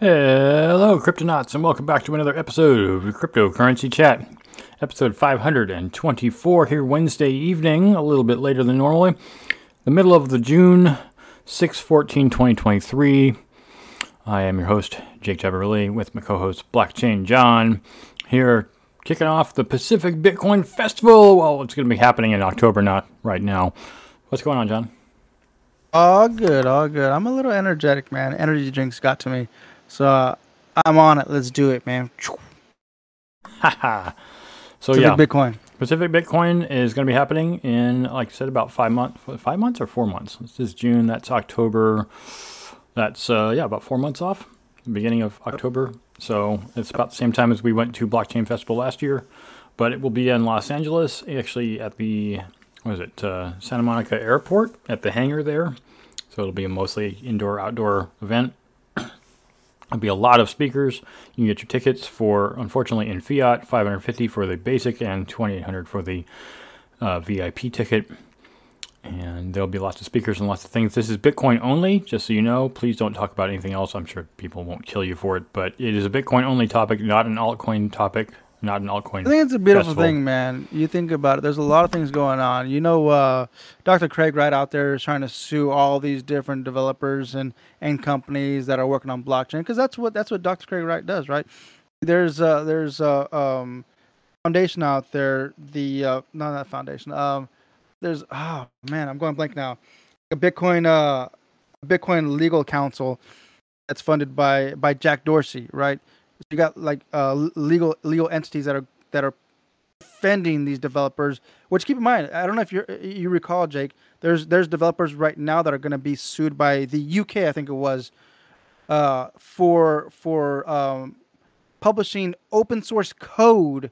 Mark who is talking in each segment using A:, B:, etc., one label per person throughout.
A: Hello, Cryptonauts, and welcome back to another episode of Cryptocurrency Chat. Episode 524 here Wednesday evening, a little bit later than normally. The middle of the June 6 14 2023. I am your host, Jake Jaboreli, with my co host, Blockchain John, here kicking off the Pacific Bitcoin Festival. Well, it's going to be happening in October, not right now. What's going on, John?
B: All good, all good. I'm a little energetic, man. Energy drinks got to me. So uh, I'm on it. Let's do it, man.
A: Haha. so
B: Pacific
A: yeah,
B: Bitcoin.
A: Pacific Bitcoin is going to be happening in, like I said, about five months. Five months or four months? This is June. That's October. That's uh, yeah, about four months off. Beginning of October. So it's about the same time as we went to Blockchain Festival last year, but it will be in Los Angeles, actually at the what is it, uh, Santa Monica Airport at the hangar there. So it'll be a mostly indoor outdoor event. There'll be a lot of speakers. You can get your tickets for, unfortunately, in fiat, 550 for the basic and 2800 for the uh, VIP ticket. And there'll be lots of speakers and lots of things. This is Bitcoin only, just so you know. Please don't talk about anything else. I'm sure people won't kill you for it, but it is a Bitcoin only topic, not an altcoin topic, not an altcoin.
B: I think it's a beautiful
A: festival.
B: thing, man. You think about it. There's a lot of things going on. You know, uh, Dr. Craig Wright out there is trying to sue all these different developers and, and companies that are working on blockchain because that's what that's what Dr. Craig Wright does, right? There's uh, there's a um, foundation out there. The uh, not that foundation. Um, there's oh man, I'm going blank now. A Bitcoin uh, Bitcoin legal counsel that's funded by by Jack Dorsey, right? You got like uh, legal legal entities that are that are defending these developers. Which keep in mind, I don't know if you you recall, Jake. There's there's developers right now that are going to be sued by the UK, I think it was, uh, for for um, publishing open source code,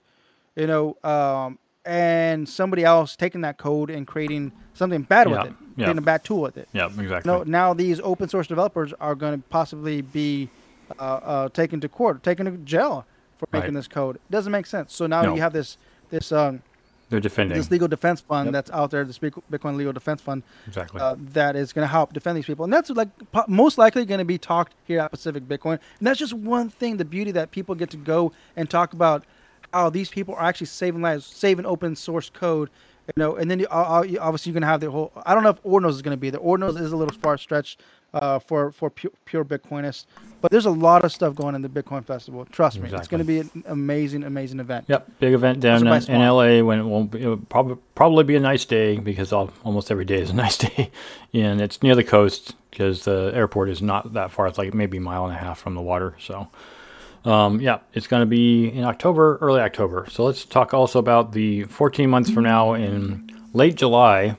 B: you know, um, and somebody else taking that code and creating something bad
A: Yeah,
B: with it,
A: yeah.
B: creating a bad tool with it.
A: Yeah, exactly.
B: No, now these open source developers are going to possibly be uh, uh, taken to court, taken to jail for making
A: Right.
B: this code. It doesn't make sense. So now
A: No.
B: you have this this um,
A: They're defending.
B: this legal defense fund
A: Yep.
B: that's out there, this Bitcoin legal defense fund
A: exactly.
B: uh, that is going to help defend these people, and that's like most likely going to be talked here at Pacific Bitcoin. And that's just one thing. The beauty that people get to go and talk about how these people are actually saving lives, saving open source code. You know, and then you, uh, uh, obviously you're going to have the whole. I don't know if Ordinals is going to be there. Ordinals is a little far stretched uh, for for pure, pure Bitcoinists, but there's a lot of stuff going in the Bitcoin Festival. Trust me, it's going to be an amazing, amazing event.
A: Yep, big event down in, in. LA when it won't be, it'll probably probably be a nice day because all, almost every day is a nice day, and it's near the coast because the airport is not that far. It's like maybe a mile and a half from the water. So, um, yeah, it's going to be in October, early October. So let's talk also about the 14 months from now in late July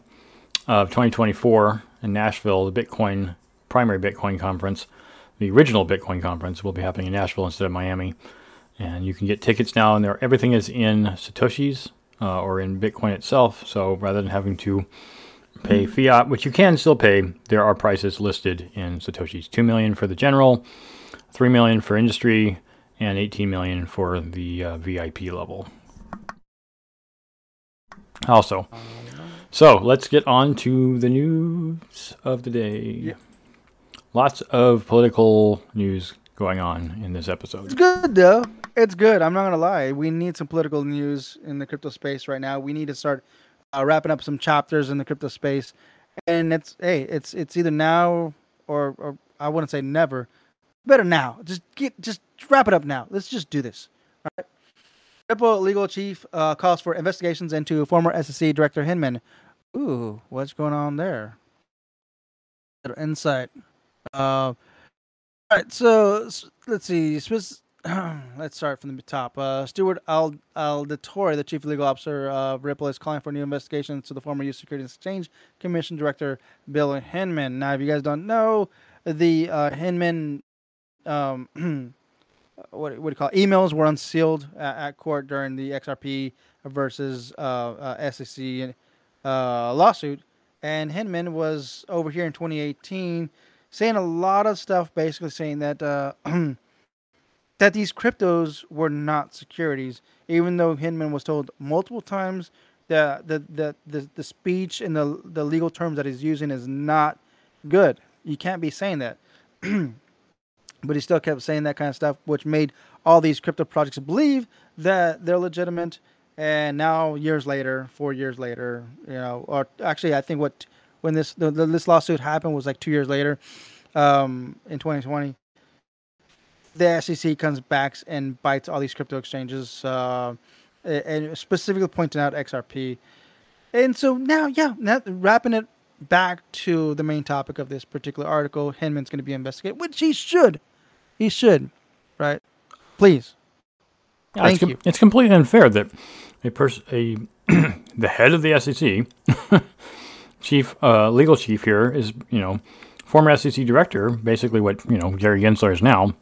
A: of 2024 in Nashville, the Bitcoin primary Bitcoin conference, the original Bitcoin conference will be happening in Nashville instead of Miami. And you can get tickets now and there everything is in satoshis uh, or in bitcoin itself. So rather than having to pay fiat which you can still pay there are prices listed in satoshis. 2 million for the general 3 million for industry and 18 million for the uh, vip level. Also so let's get on to the news of the day. Lots of political news going on in this episode.
B: It's good though. It's good. I'm not gonna lie. We need some political news in the crypto space right now. We need to start uh, wrapping up some chapters in the crypto space, and it's hey, it's it's either now or or I wouldn't say never. Better now. Just get just wrap it up now. Let's just do this. All right. Ripple legal chief uh, calls for investigations into former SEC director Hinman. Ooh, what's going on there? Little insight. Uh, all right, so let's see. Swiss, let's start from the top. Uh, Stuart Al Alderoty, the chief legal officer of Ripple, is calling for new investigations to the former U.S. Securities Exchange Commission director Bill Hinman. Now, if you guys don't know, the uh, Hinman, um, what, what do you call it? emails were unsealed at, at court during the XRP versus uh, uh, SEC uh, lawsuit, and Hinman was over here in 2018 saying a lot of stuff, basically saying that uh, that these cryptos were not securities, even though Hinman was told multiple times that the the, the, the speech and the the legal terms that he's using is not good. You can't be saying that. but he still kept saying that kind of stuff, which made all these crypto projects believe that they're legitimate. And now, years later, four years later, you know, or actually, I think what when this the, this lawsuit happened was like two years later, um, in 2020. The SEC comes back and bites all these crypto exchanges, uh, and specifically pointing out XRP. And so now, yeah, now wrapping it back to the main topic of this particular article, Hinman's going to be investigated, which he should. He should, right? Please.
A: Yeah, Thank it's you. Com- it's completely unfair that a person, a the head of the SEC, chief uh, legal chief here is you know former SEC director, basically what you know Gary Gensler is now,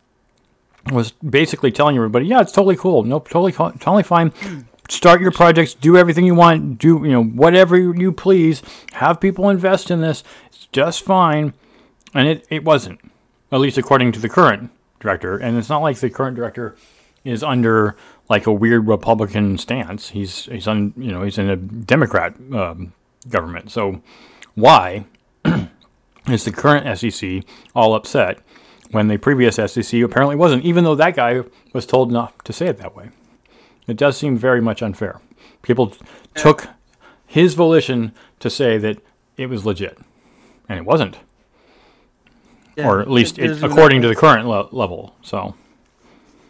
A: was basically telling everybody, yeah, it's totally cool, no, totally, totally fine. Start your projects, do everything you want, do you know whatever you please, have people invest in this. It's just fine, and it it wasn't, at least according to the current director. And it's not like the current director is under like a weird Republican stance. He's he's on you know he's in a Democrat um, government. So why is the current SEC all upset when the previous SEC apparently wasn't, even though that guy was told not to say it that way? It does seem very much unfair. People took his volition to say that it was legit, and it wasn't. Yeah, or at least it, according to the current le- level. So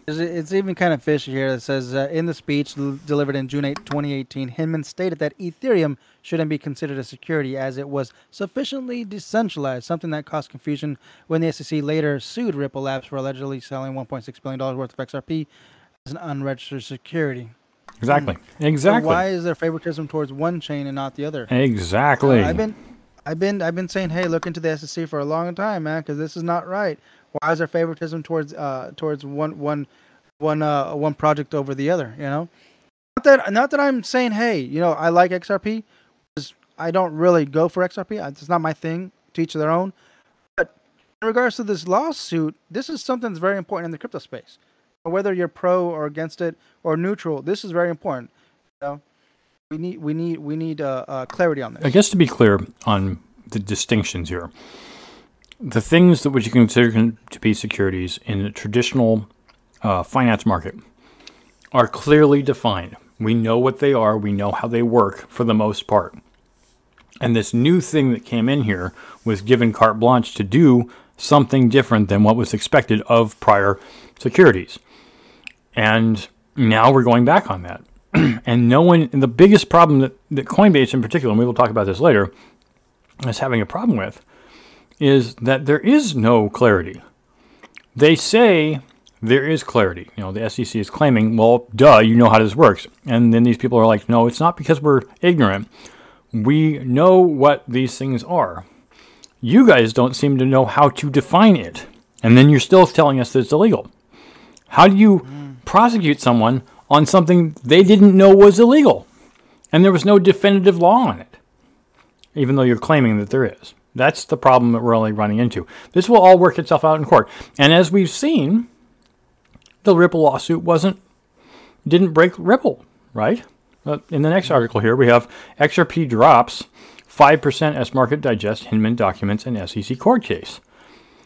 B: it's even kind of fishy here. It says uh, in the speech delivered in June 8, 2018, Hinman stated that Ethereum shouldn't be considered a security as it was sufficiently decentralized, something that caused confusion when the SEC later sued Ripple Labs for allegedly selling 1.6 billion dollars worth of XRP as an unregistered security.
A: Exactly. Exactly.
B: So why is there favoritism towards one chain and not the other?
A: Exactly.
B: Uh, I've been, I've been, I've been saying, hey, look into the SEC for a long time, man, because this is not right. Why is there favoritism towards uh towards one one one uh one project over the other? You know, not that not that I'm saying hey, you know, I like XRP. I don't really go for XRP. It's not my thing. Teach their own. But in regards to this lawsuit, this is something that's very important in the crypto space. Whether you're pro or against it or neutral, this is very important. You know, we need we need we need uh, uh, clarity on this.
A: I guess to be clear on the distinctions here the things that which you consider to be securities in the traditional uh, finance market are clearly defined. We know what they are, we know how they work for the most part. And this new thing that came in here was given carte blanche to do something different than what was expected of prior securities. And now we're going back on that. and no one, and the biggest problem that, that Coinbase in particular, and we will talk about this later, is having a problem with is that there is no clarity. They say there is clarity. You know, the SEC is claiming, well, duh, you know how this works. And then these people are like, no, it's not because we're ignorant. We know what these things are. You guys don't seem to know how to define it. And then you're still telling us that it's illegal. How do you prosecute someone on something they didn't know was illegal? And there was no definitive law on it, even though you're claiming that there is. That's the problem that we're only running into. This will all work itself out in court. And as we've seen, the Ripple lawsuit wasn't didn't break Ripple, right? Uh, in the next article here, we have XRP drops 5% as market digest Hinman documents and SEC court case.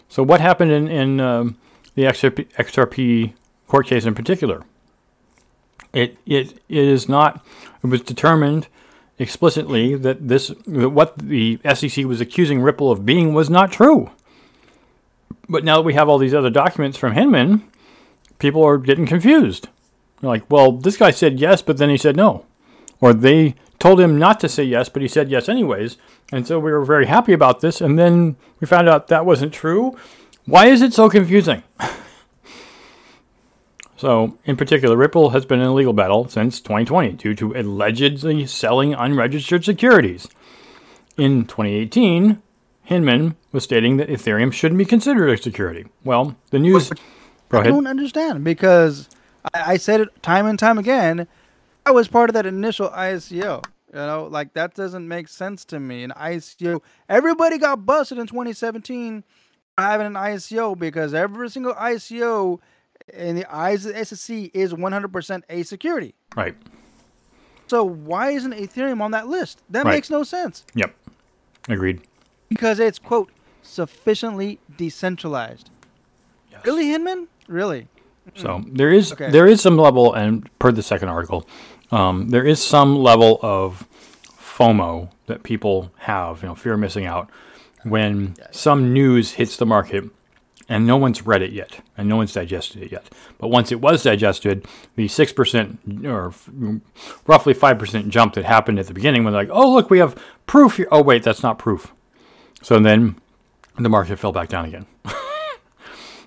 A: So what happened in, in um, the XRP, XRP court case in particular? It, it, it is not, it was determined explicitly that this that what the SEC was accusing Ripple of being was not true. But now that we have all these other documents from Hinman, people are getting confused. They're like, well, this guy said yes, but then he said no. Or they told him not to say yes, but he said yes anyways. And so we were very happy about this. And then we found out that wasn't true. Why is it so confusing? So, in particular, Ripple has been in a legal battle since 2020 due to allegedly selling unregistered securities. In 2018, Hinman was stating that Ethereum shouldn't be considered a security. Well, the news.
B: I don't understand because I, I said it time and time again. I was part of that initial ICO. You know, like that doesn't make sense to me. An ICO, everybody got busted in 2017 having an ICO because every single ICO in the eyes of the SEC is 100% a security.
A: Right.
B: So why isn't Ethereum on that list? That right. makes no sense.
A: Yep. Agreed.
B: Because it's quote sufficiently decentralized.
A: Yes.
B: Really, Hinman? Really?
A: So there is
B: Okay.
A: there is some level, and per the second article, um, there is some level of FOMO that people have, you know, fear of missing out, when some news hits the market and no one's read it yet and no one's digested it yet. But once it was digested, the six percent or roughly five percent jump that happened at the beginning was like, oh look, we have proof here. Oh wait, that's not proof. So then the market fell back down again.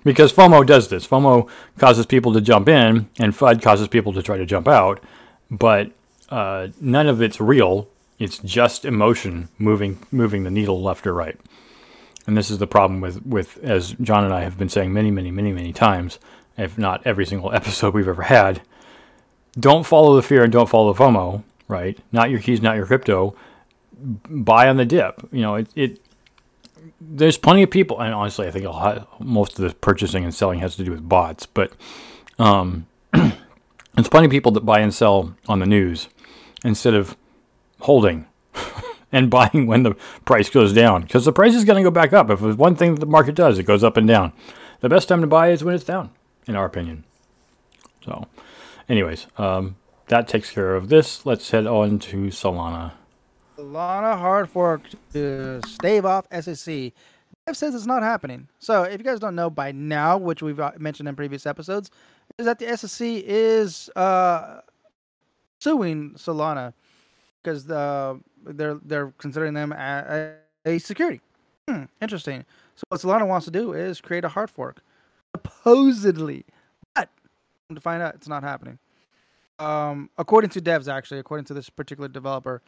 A: because FOMO does this. FOMO causes people to jump in, and FUD causes people to try to jump out. But uh, none of it's real. It's just emotion moving moving the needle left or right. And this is the problem with, with as John and I have been saying many, many, many, many times, if not every single episode we've ever had. Don't follow the fear and don't follow the FOMO, right? Not your keys, not your crypto. Buy on the dip. You know, it, it there's plenty of people, and honestly, I think a lot, most of the purchasing and selling has to do with bots. But um, there's plenty of people that buy and sell on the news instead of holding and buying when the price goes down, because the price is going to go back up. If there's one thing that the market does, it goes up and down. The best time to buy is when it's down, in our opinion. So, anyways, um, that takes care of this. Let's head on to Solana.
B: Solana hard fork to stave off SEC. Dev says it's not happening. So if you guys don't know by now, which we've uh, mentioned in previous episodes, is that the SEC is uh, suing Solana because the they're they're considering them a, a, security. Hmm, interesting. So what Solana wants to do is create a hard fork, supposedly, but to find out, it's not happening. Um, according to devs, actually, according to this particular developer,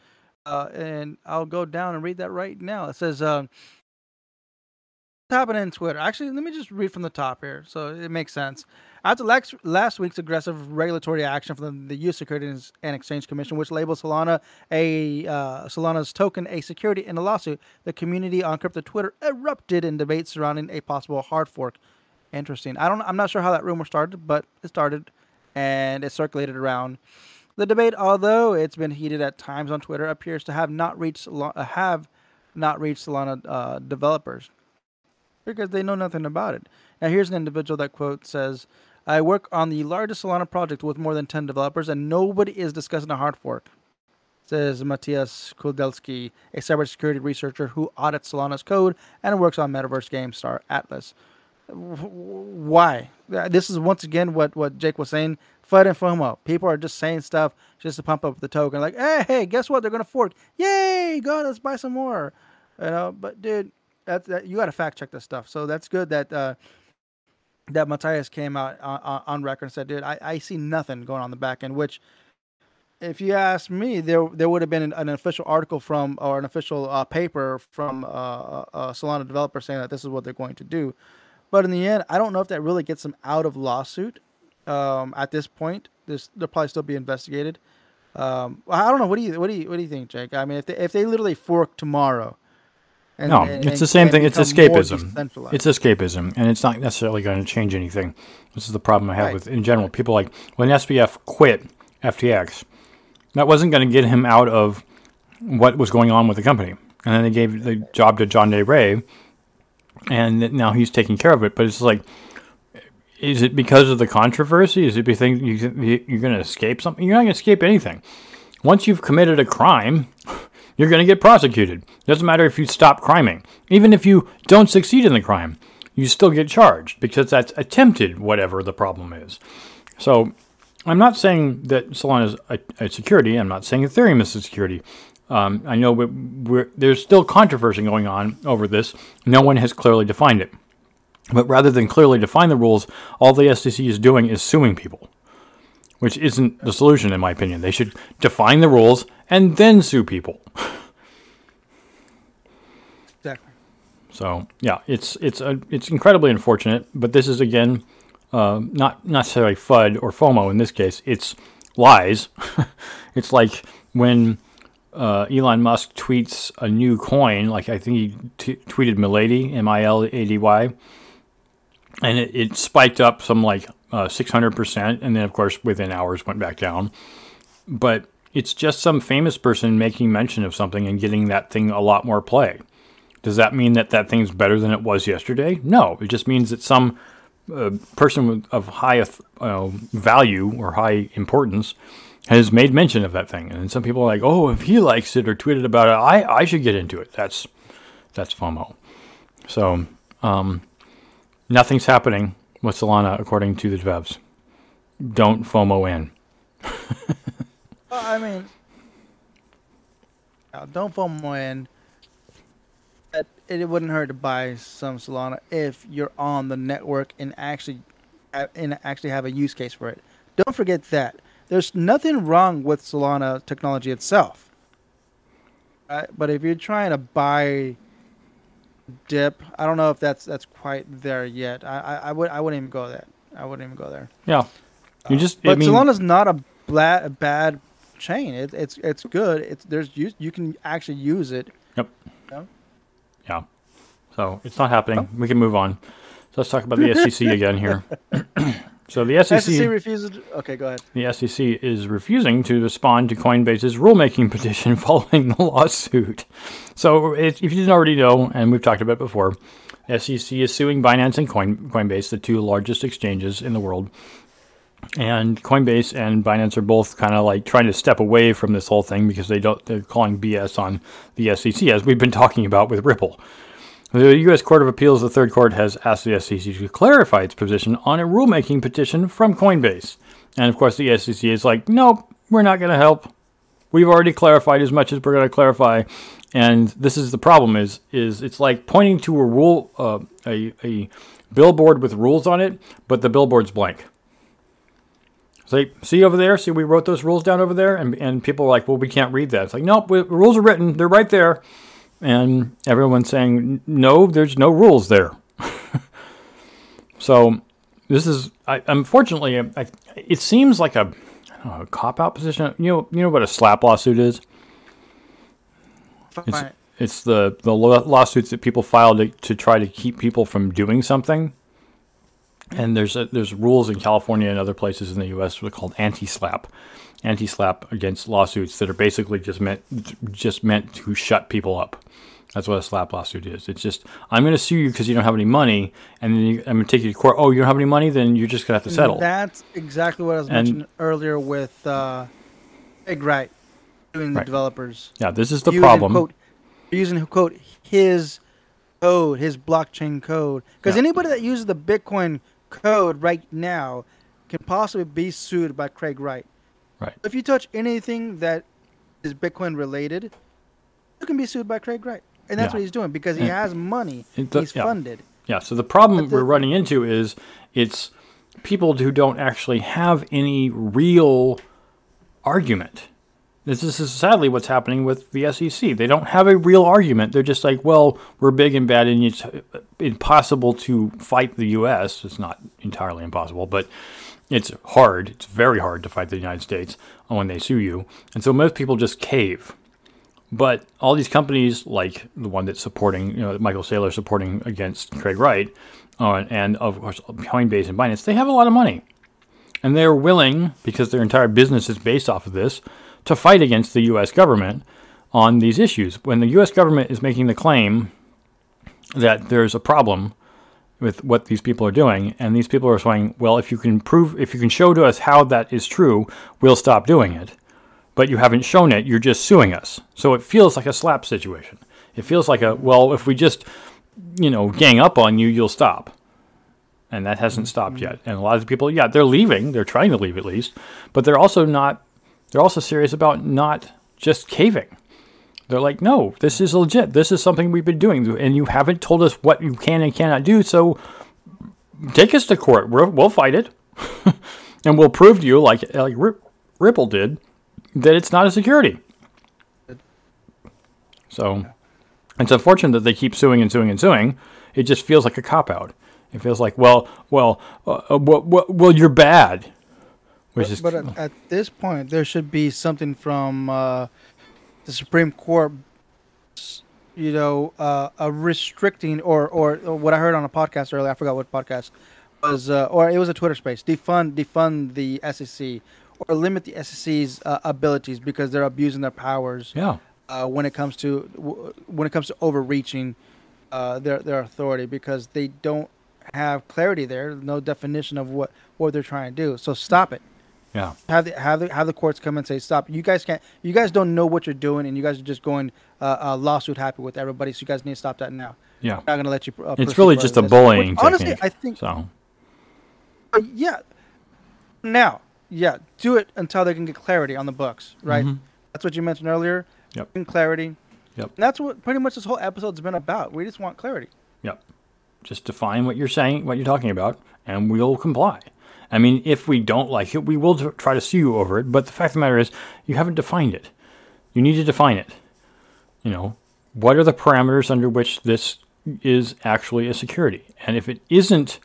B: uh, and I'll go down and read that right now. It says, "What's happening in Twitter?" Actually, let me just read from the top here, so it makes sense. After last, last week's aggressive regulatory action from the U.S. Securities and Exchange Commission, which labels Solana a uh, Solana's token a security in a lawsuit, the community on crypto Twitter erupted in debate surrounding a possible hard fork. Interesting. I don't. I'm not sure how that rumor started, but it started, and it circulated around. The debate, although it's been heated at times on Twitter, appears to have not reached have not reached Solana uh, developers because they know nothing about it. Now, here's an individual that quote says, "I work on the largest Solana project with more than 10 developers, and nobody is discussing a hard fork." Says Matthias Kudelski, a cybersecurity researcher who audits Solana's code and works on Metaverse game Star Atlas why? Uh, This is once again what what Jake was saying. FUD and FOMO. People are just saying stuff just to pump up the token. Like, hey, hey, guess what? They're gonna fork. Yay! Go, let's buy some more. You know, but dude, that's that you got to fact check this stuff. So that's good that uh, that Matthias came out on, on- record and said, dude, I, I see nothing going on the back end. Which, if you ask me, there there would have been an, an official article from or an official uh, paper from uh, a a Solana developer saying that this is what they're going to do. But in the end, I don't know if that really gets them out of lawsuit. Um, at this point, this they'll probably still be investigated. Um, I don't know. What do you what do you what do you think, Jake? I mean, if they if they literally fork tomorrow, and,
A: No,
B: and-
A: it's the same thing. It's escapism. It's escapism, and it's not necessarily going to change anything. This is the problem I have
B: Right.
A: with, in general, people like when SBF quit FTX, that wasn't going to get him out of what was going on with the company. And then they gave the job to John Day Ray, and now he's taking care of it. But it's like, is it because of the controversy? Is it because you, you're going to escape something? You're not going to escape anything. Once you've committed a crime, you're going to get prosecuted. Doesn't matter if you stop criming. Even if you don't succeed in the crime, you still get charged because that's attempted whatever the problem is. So I'm not saying that Solana is a, a security. I'm not saying Ethereum is a security. Um, I know there's still controversy going on over this. No one has clearly defined it. But rather than clearly define the rules, all the SEC is doing is suing people, which isn't the solution, in my opinion. They should define the rules and then sue people.
B: exactly.
A: So yeah, it's it's a, it's incredibly unfortunate, but this is again uh, not necessarily FUD or FOMO in this case. It's lies. it's like when uh, Elon Musk tweets a new coin, like I think he t- tweeted Milady, M I L A D Y, and it, it spiked up some like uh, 600%, and then of course within hours went back down. But it's just some famous person making mention of something and getting that thing a lot more play. Does that mean that that thing's better than it was yesterday? No, it just means that some a person of high uh, value or high importance has made mention of that thing, and some people are like, "Oh, if he likes it or tweeted about it, I I should get into it." That's that's FOMO. So um, nothing's happening with Solana according to the devs. Don't FOMO in.
B: well, I mean, don't FOMO in. It, it wouldn't hurt to buy some Solana if you're on the network and actually and actually have a use case for it. Don't forget that there's nothing wrong with Solana technology itself. But if you're trying to buy dip, I don't know if that's that's quite there yet. I I, I would I wouldn't even go there. I wouldn't even go there.
A: Yeah, you just.
B: Uh, but
A: I mean,
B: Solana's not a, bla- a bad chain. It, it's it's good. It's there's you you can actually use it.
A: Yep. Yeah. So it's not happening. Oh. We can move on. So let's talk about the SEC again here. so the SEC,
B: SEC refuses. Okay, go ahead.
A: The SEC is refusing to respond to Coinbase's rulemaking petition following the lawsuit. So if you didn't already know, and we've talked about it before, SEC is suing Binance and Coin, Coinbase, the two largest exchanges in the world. And Coinbase and Binance are both kind of like trying to step away from this whole thing because they don't they're calling BS on the SEC as we've been talking about with Ripple. The U.S. Court of Appeals, the third court, has asked the SEC to clarify its position on a rulemaking petition from Coinbase. And of course, the SEC is like, nope, we're not going to help. We've already clarified as much as we're going to clarify. And this is the problem: is is it's like pointing to a rule, uh, a a billboard with rules on it, but the billboard's blank. So see over there, see we wrote those rules down over there, and and people are like, well, we can't read that. It's like, nope, the rules are written, they're right there and everyone's saying no there's no rules there. So this is I, unfortunately I, it seems like a, know, a cop out position. You know you know what a slap lawsuit is? It's, it's the the lawsuits that people file to, to try to keep people from doing something. And there's a, there's rules in California and other places in the U.S. that are called anti-slap, anti-slap against lawsuits that are basically just meant just meant to shut people up. That's what a slap lawsuit is. It's just I'm going to sue you because you don't have any money, and then you, I'm going to take you to court. Oh, you don't have any money, then you're just going to have to settle.
B: That's exactly what I was and, mentioning earlier with uh, Craig Wright doing the right. developers.
A: Yeah, this is the using, problem.
B: Quote, using quote his code, his blockchain code, because yeah. anybody that uses the Bitcoin code right now can possibly be sued by Craig Wright.
A: Right.
B: If you touch anything that is Bitcoin related, you can be sued by Craig Wright and that's yeah. what he's doing because he and has money. The, he's yeah. funded.
A: Yeah. So the problem the, we're running into is it's people who don't actually have any real argument. This is sadly what's happening with the SEC. They don't have a real argument. They're just like, well, we're big and bad, and it's impossible to fight the U.S. It's not entirely impossible, but it's hard. It's very hard to fight the United States when they sue you. And so most people just cave. But all these companies, like the one that's supporting, you know, Michael Saylor supporting against Craig Wright, uh, and of course Coinbase and Binance, they have a lot of money, and they're willing because their entire business is based off of this to fight against the U.S. government on these issues. When the U.S. government is making the claim that there's a problem with what these people are doing, and these people are saying, "Well, if you can prove, if you can show to us how that is true, we'll stop doing it." but you haven't shown it, you're just suing us. So it feels like a slap situation. It feels like a, well, if we just, you know, gang up on you, you'll stop. And that hasn't stopped yet. And a lot of the people, yeah, they're leaving. They're trying to leave at least. But they're also not, they're also serious about not just caving. They're like, no, this is legit. This is something we've been doing. And you haven't told us what you can and cannot do. So take us to court. we will fight it. and we'll prove to you, like, like Ripple did, that it's not a security. So it's unfortunate that they keep suing and suing and suing. It just feels like a cop out. It feels like, well, well, uh, uh, well, well, well, you're bad.
B: Which but, is, but at, at, this point, there should be something from uh, the Supreme Court, you know, uh, a restricting or, or, or what I heard on a podcast earlier. I forgot what podcast was, uh, or it was a Twitter space. Defund, defund the SEC or limit the SEC's uh, abilities because they're abusing their powers.
A: Yeah.
B: Uh, when it comes to when it comes to overreaching uh, their their authority because they don't have clarity there, no definition of what what they're trying to do. So stop it.
A: Yeah.
B: Have the have the have the courts come and say stop. You guys can't. You guys don't know what you're doing, and you guys are just going uh, uh, lawsuit happy with everybody. So you guys need to stop that now.
A: Yeah.
B: I'm not gonna let you. Uh,
A: It's really just a
B: this. Which,
A: bullying
B: honestly. I think
A: So
B: yeah. Now, yeah, do it until they can get clarity on the books, right?
A: Mhm.
B: That's what you mentioned earlier.
A: Yep.
B: Clarity.
A: Yep.
B: And that's what pretty much this whole episode's been about. We just want clarity.
A: Yep. Just define what you're saying, what you're talking about, and we'll comply. I mean, if we don't like it, we will try to sue you over it. But the fact of the matter is, you haven't defined it. You need to define it. You know, what are the parameters under which this is actually a security? And if it isn't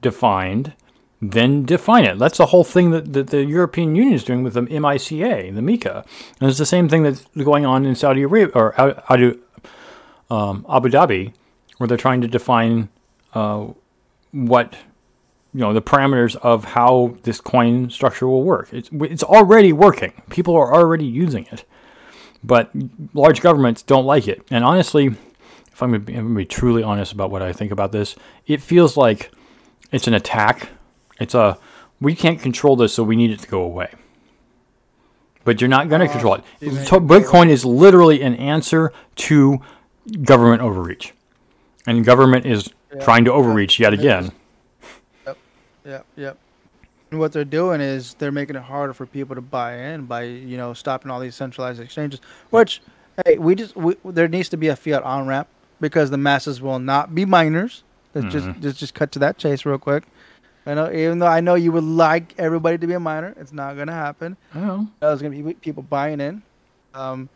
A: defined, then define it. That's the whole thing that, that the European Union is doing with the MICA, the MICA. And it's the same thing that's going on in Saudi Arabia or Abu, um, Abu Dhabi, where they're trying to define uh, what you know the parameters of how this coin structure will work. It's it's already working. People are already using it, but large governments don't like it. And honestly, if I'm going to be, I'm gonna be truly honest about what I think about this, it feels like it's an attack. It's a we can't control this, so we need it to go away. But you're not going to control it. Bitcoin is literally an answer to government overreach, and government is
B: Yeah.
A: trying to overreach yet again.
B: Yep, yep. And what they're doing is they're making it harder for people to buy in by you know stopping all these centralized exchanges. Which, hey, we just we, there needs to be a fiat on ramp because the masses will not be miners. Let's just let's just cut to that chase real quick. I know, even though I know you would like everybody to be a miner, it's not gonna happen.
A: Oh,
B: There's gonna be people buying in. Um,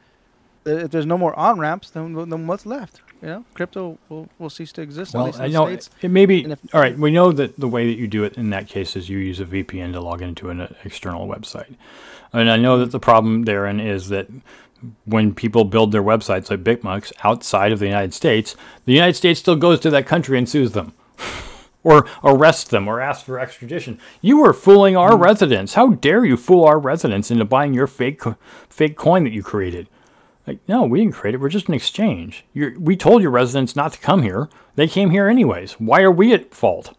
B: if there's no more on ramps, then then what's left? You know, crypto will, will cease to exist.
A: well, I know
B: States.
A: it may be
B: if-
A: all right. We know that the way that you do it in that case is you use a VPN to log into an uh, external website, and I know that the problem therein is that when people build their websites like BitMEX outside of the United States, the United States still goes to that country and sues them. Or arrests them, or asks for extradition. You are fooling our residents. How dare you fool our residents into buying your fake, fake coin that you created? Like, no, we didn't create it. We're just an exchange. You're, we told your residents not to come here. They came here anyways. Why are we at fault?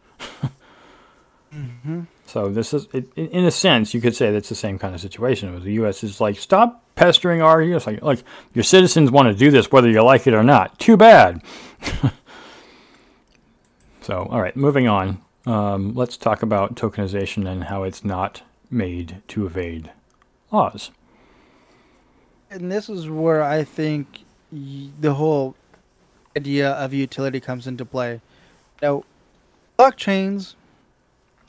A: So this is, it, in in a sense, you could say that's the same kind of situation. Where the U.S. is like, stop pestering our U.S. Like, like your citizens want to do this whether you like it or not. Too bad. so, all right, moving on. Um, let's talk about tokenization and how it's not made to evade laws.
B: And this is where I think y- the whole idea of utility comes into play. Now, blockchains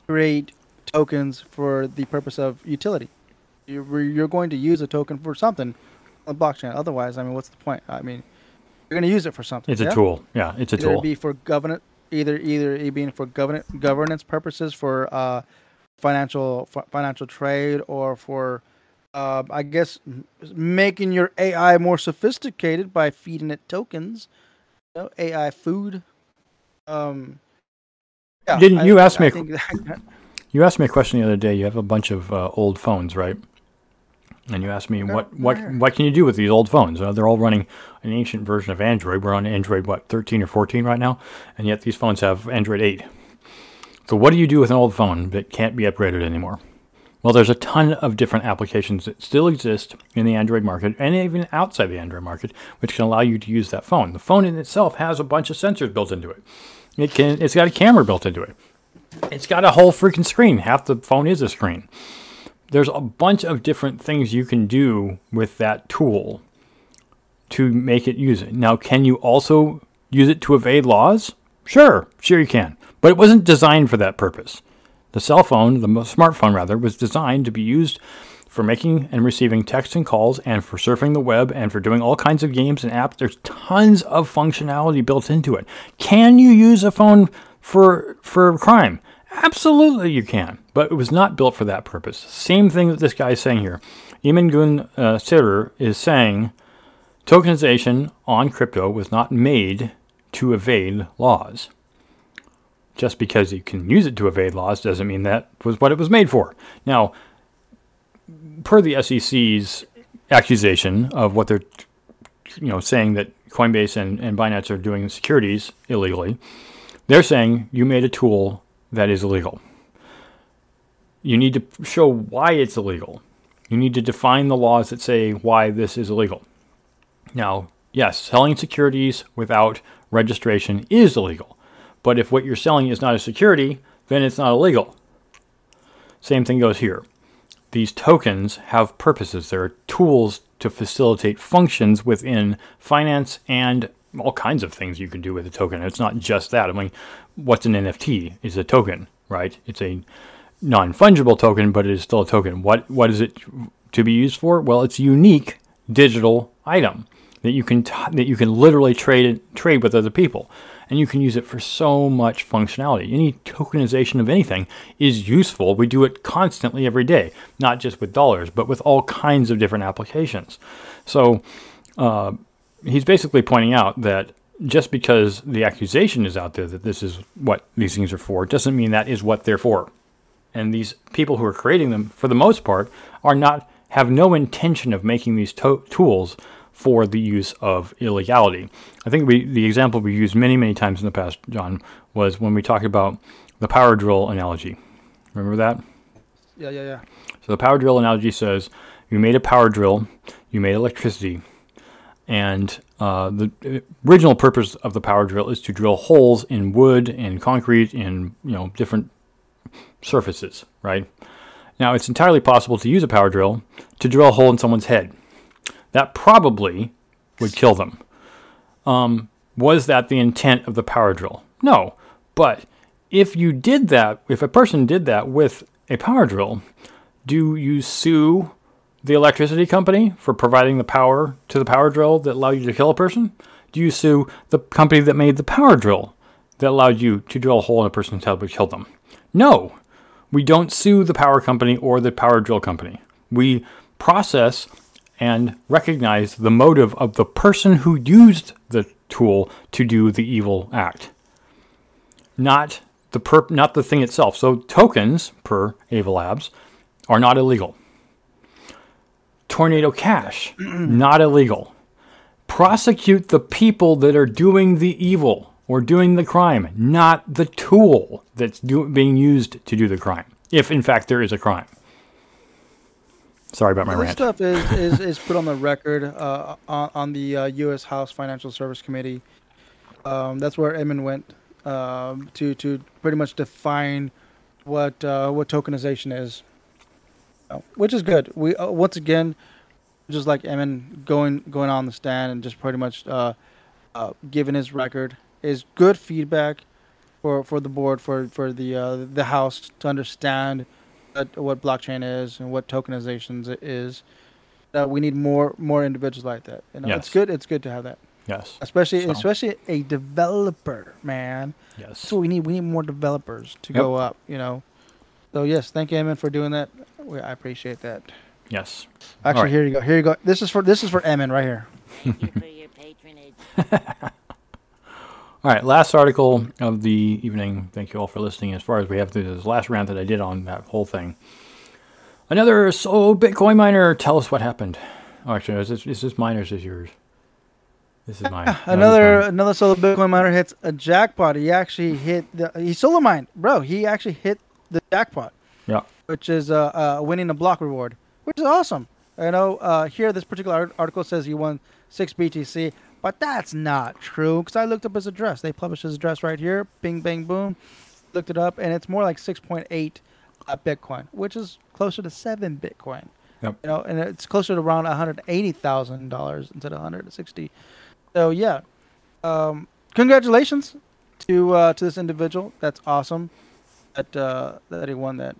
B: create tokens for the purpose of utility. You're, you're going to use a token for something on blockchain. Otherwise, I mean, what's the point? I mean, you're going to use it for something.
A: It's a tool. Yeah, it's a
B: either
A: tool.
B: be for governance, either either it being for governance governance purposes for uh, financial fi- financial trade or for uh, I guess making your AI more sophisticated by feeding it tokens, you know, AI food. Um, yeah,
A: Didn't
B: I
A: you
B: think-
A: ask me
B: I
A: a
B: that-
A: You asked me a question the other day. You have a bunch of uh, old phones, right? And you asked me what what what can you do with these old phones? Uh, they're all running an ancient version of Android. We're on Android what 13 or 14 right now, and yet these phones have Android 8. So what do you do with an old phone that can't be upgraded anymore? Well, there's a ton of different applications that still exist in the Android market and even outside the Android market, which can allow you to use that phone. The phone in itself has a bunch of sensors built into it. It can it's got a camera built into it. It's got a whole freaking screen. Half the phone is a screen. There's a bunch of different things you can do with that tool to make it use it. Now, can you also use it to evade laws? Sure, sure you can. But it wasn't designed for that purpose. The cell phone, the smartphone rather, was designed to be used for making and receiving texts and calls and for surfing the web and for doing all kinds of games and apps. There's tons of functionality built into it. Can you use a phone for for crime? Absolutely you can. But it was not built for that purpose. Same thing that this guy is saying here. Emin Gün uh, Sirer is saying tokenization on crypto was not made to evade laws. Just because you can use it to evade laws doesn't mean that was what it was made for. Now, per the SEC's accusation of what they're, you know, saying that Coinbase and, and Binance are doing securities illegally, they're saying you made a tool that is illegal. You need to show why it's illegal. You need to define the laws that say why this is illegal. Now, yes, selling securities without registration is illegal. But if what you're selling is not a security, then it's not illegal. Same thing goes here. These tokens have purposes. They're tools to facilitate functions within finance and all kinds of things you can do with a token. It's not just that. I mean, what's an NFT? Is a token, right? It's a non-fungible token, but it is still a token. What what is it to be used for? Well, it's a unique digital item that you can that you can literally trade trade with other people and you can use it for so much functionality. Any tokenization of anything is useful. We do it constantly every day, not just with dollars, but with all kinds of different applications. So uh, he's basically pointing out that just because the accusation is out there that this is what these things are for, doesn't mean that is what they're for. And these people who are creating them, for the most part, are not have no intention of making these to- tools for the use of illegality. I think we, the example we used many, many times in the past, John, was when we talked about the power drill analogy. Remember that?
B: Yeah, yeah, yeah.
A: So the power drill analogy says you made a power drill, you made electricity, and uh, the original purpose of the power drill is to drill holes in wood and concrete and you know different surfaces, right? Now it's entirely possible to use a power drill to drill a hole in someone's head that probably would kill them. Um, was that the intent of the power drill? No. But if you did that, if a person did that with a power drill, do you sue the electricity company for providing the power to the power drill that allowed you to kill a person? Do you sue the company that made the power drill that allowed you to drill a hole in a person's head but kill them? No. We don't sue the power company or the power drill company. We process and recognize the motive of the person who used the tool to do the evil act, not the perp, not the thing itself. So tokens, per Ava Labs, are not illegal. Tornado Cash, not illegal. Prosecute the people that are doing the evil or doing the crime, not the tool that's do, being used to do the crime, if in fact there is a crime. Sorry about my
B: This
A: rant.
B: stuff is, is, is put on the record uh, on, on the uh, U.S. House Financial Service Committee. Um, that's where Emin went um, to to pretty much define what uh, what tokenization is, Uh, which is good. We uh, once again, just like Emin going going on the stand and just pretty much uh, uh, giving his record is good feedback for, for the board for for the uh, the House to understand what, what blockchain is and what tokenizations is. Uh, we need more more individuals like that. You know,
A: Yes.
B: it's good. It's good to have that,
A: Yes.
B: especially
A: So-
B: especially a developer, man.
A: Yes.
B: That's what we need. We need more developers to
A: Yep.
B: go up. You know. So yes, thank you, Emin, for doing that. We, I appreciate that.
A: Yes.
B: Actually,
A: right.
B: here you go. Here you go. This is for this is for Emin right here.
C: Thank you for your patronage.
A: All right, last article of the evening. Thank you all for listening. As far as we have to this last rant that I did on that whole thing. Another solo Bitcoin miner. Tell us what happened. Oh, actually, is this, is this mine or is this yours? This is mine. No,
B: Another another solo Bitcoin miner hits a jackpot. He actually hit the he solo mined, bro. He actually hit the jackpot,
A: Yeah.
B: which is uh, uh winning a block reward, which is awesome. You know, uh, here this particular article says he won six BTC, but that's not true because I looked up his address. They published his address right here. Bing, bang, boom. Looked it up, and it's more like six point eight uh, Bitcoin, which is closer to seven Bitcoin.
A: Yep.
B: You know, and it's closer to around one hundred eighty thousand dollars instead of one hundred sixty. So yeah, um, congratulations to uh, to this individual. That's awesome that uh, that he won that.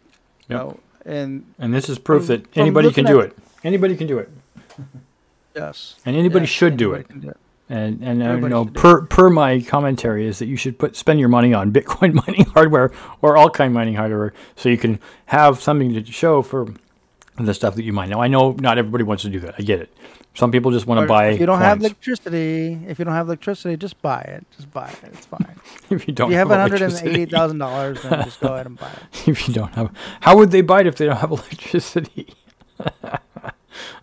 B: You
A: Yep.
B: know, and
A: And this is proof
B: from-
A: that anybody can do
B: at-
A: it. Anybody can do it.
B: yes,
A: And anybody
B: yes,
A: should do it.
B: do it.
A: And and uh, you
B: Everybody
A: know,
B: do
A: per per my commentary is that you should put spend your money on Bitcoin mining hardware or all kind mining hardware, so you can have something to show for the stuff that you mine. Now I know not everybody wants to do that. I get it. Some people just want to buy.
B: if you don't have electricity, if you don't have electricity, just buy it. Just buy it. It's fine.
A: if you don't
B: if you have one hundred and eighty thousand dollars, then just go ahead and buy it.
A: if you don't have, how would they buy it if they don't have electricity?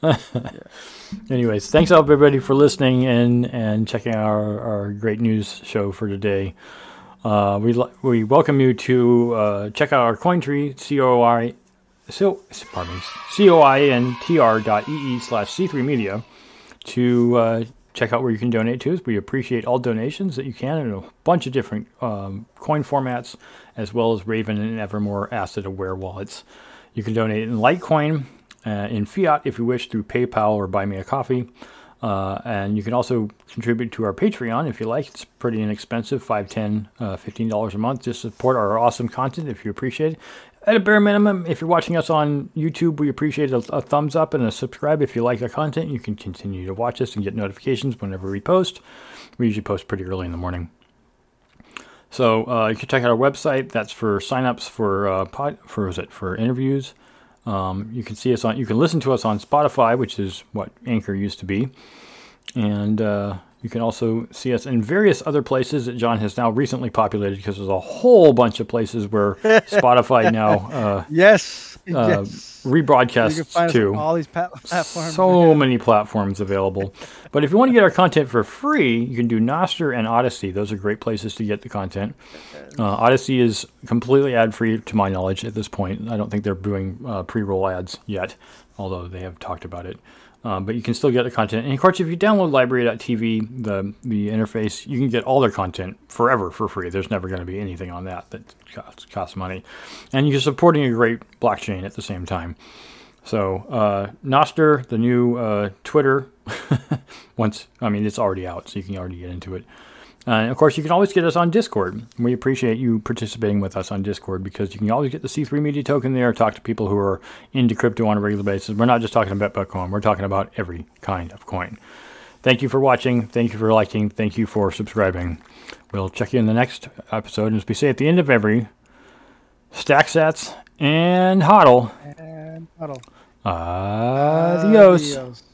A: Anyways, thanks everybody for listening and and checking out our, our great news show for today. Uh, we we welcome you to uh, check out our CoinTree, C O I, so pardon me, C O I N T R dot E E slash C three Media to uh, check out where you can donate to us. We appreciate all donations that you can in a bunch of different um, coin formats, as well as Raven and Evrmore asset aware wallets. You can donate in Litecoin, uh, in fiat if you wish, through PayPal or Buy Me a Coffee. Uh, and you can also contribute to our Patreon if you like. It's pretty inexpensive, $5, 10 uh, $15 a month. Just support our awesome content if you appreciate it. At a bare minimum, if you're watching us on YouTube, we appreciate a, a thumbs up and a subscribe. If you like our content, you can continue to watch us and get notifications whenever we post. We usually post pretty early in the morning. So uh, you can check out our website. That's for signups for uh, pod, for is it for interviews. Um, you can see us on. You can listen to us on Spotify, which is what Anchor used to be, and uh, you can also see us in various other places that John has now recently populated because there's a whole bunch of places where Spotify now uh,
B: Yes.
A: uh,
B: yes.
A: Rebroadcasts to.
B: all these platforms.
A: So many platforms available. But if you want to get our content for free, you can do Nostr and Odysee. Those are great places to get the content. Uh, Odysee is completely ad free, to my knowledge, at this point. I don't think they're doing uh, pre roll ads yet, although they have talked about it. Um, but you can still get the content. And of course, if you download lbry.tv, the, the interface, you can get all their content forever for free. There's never going to be anything on that that costs, costs money. And you're supporting a great blockchain at the same time. So, uh, Nostr, the new uh, Twitter, once, I mean, it's already out, so you can already get into it. Uh, and of course, you can always get us on Discord. We appreciate you participating with us on Discord because you can always get the C3 Media token there, talk to people who are into crypto on a regular basis. We're not just talking about Bitcoin, we're talking about every kind of coin. Thank you for watching. Thank you for liking. Thank you for subscribing. We'll check you in the next episode. And as we say at the end of every, stack sats and hodl.
B: And huddle.
A: Adios.
B: Adios.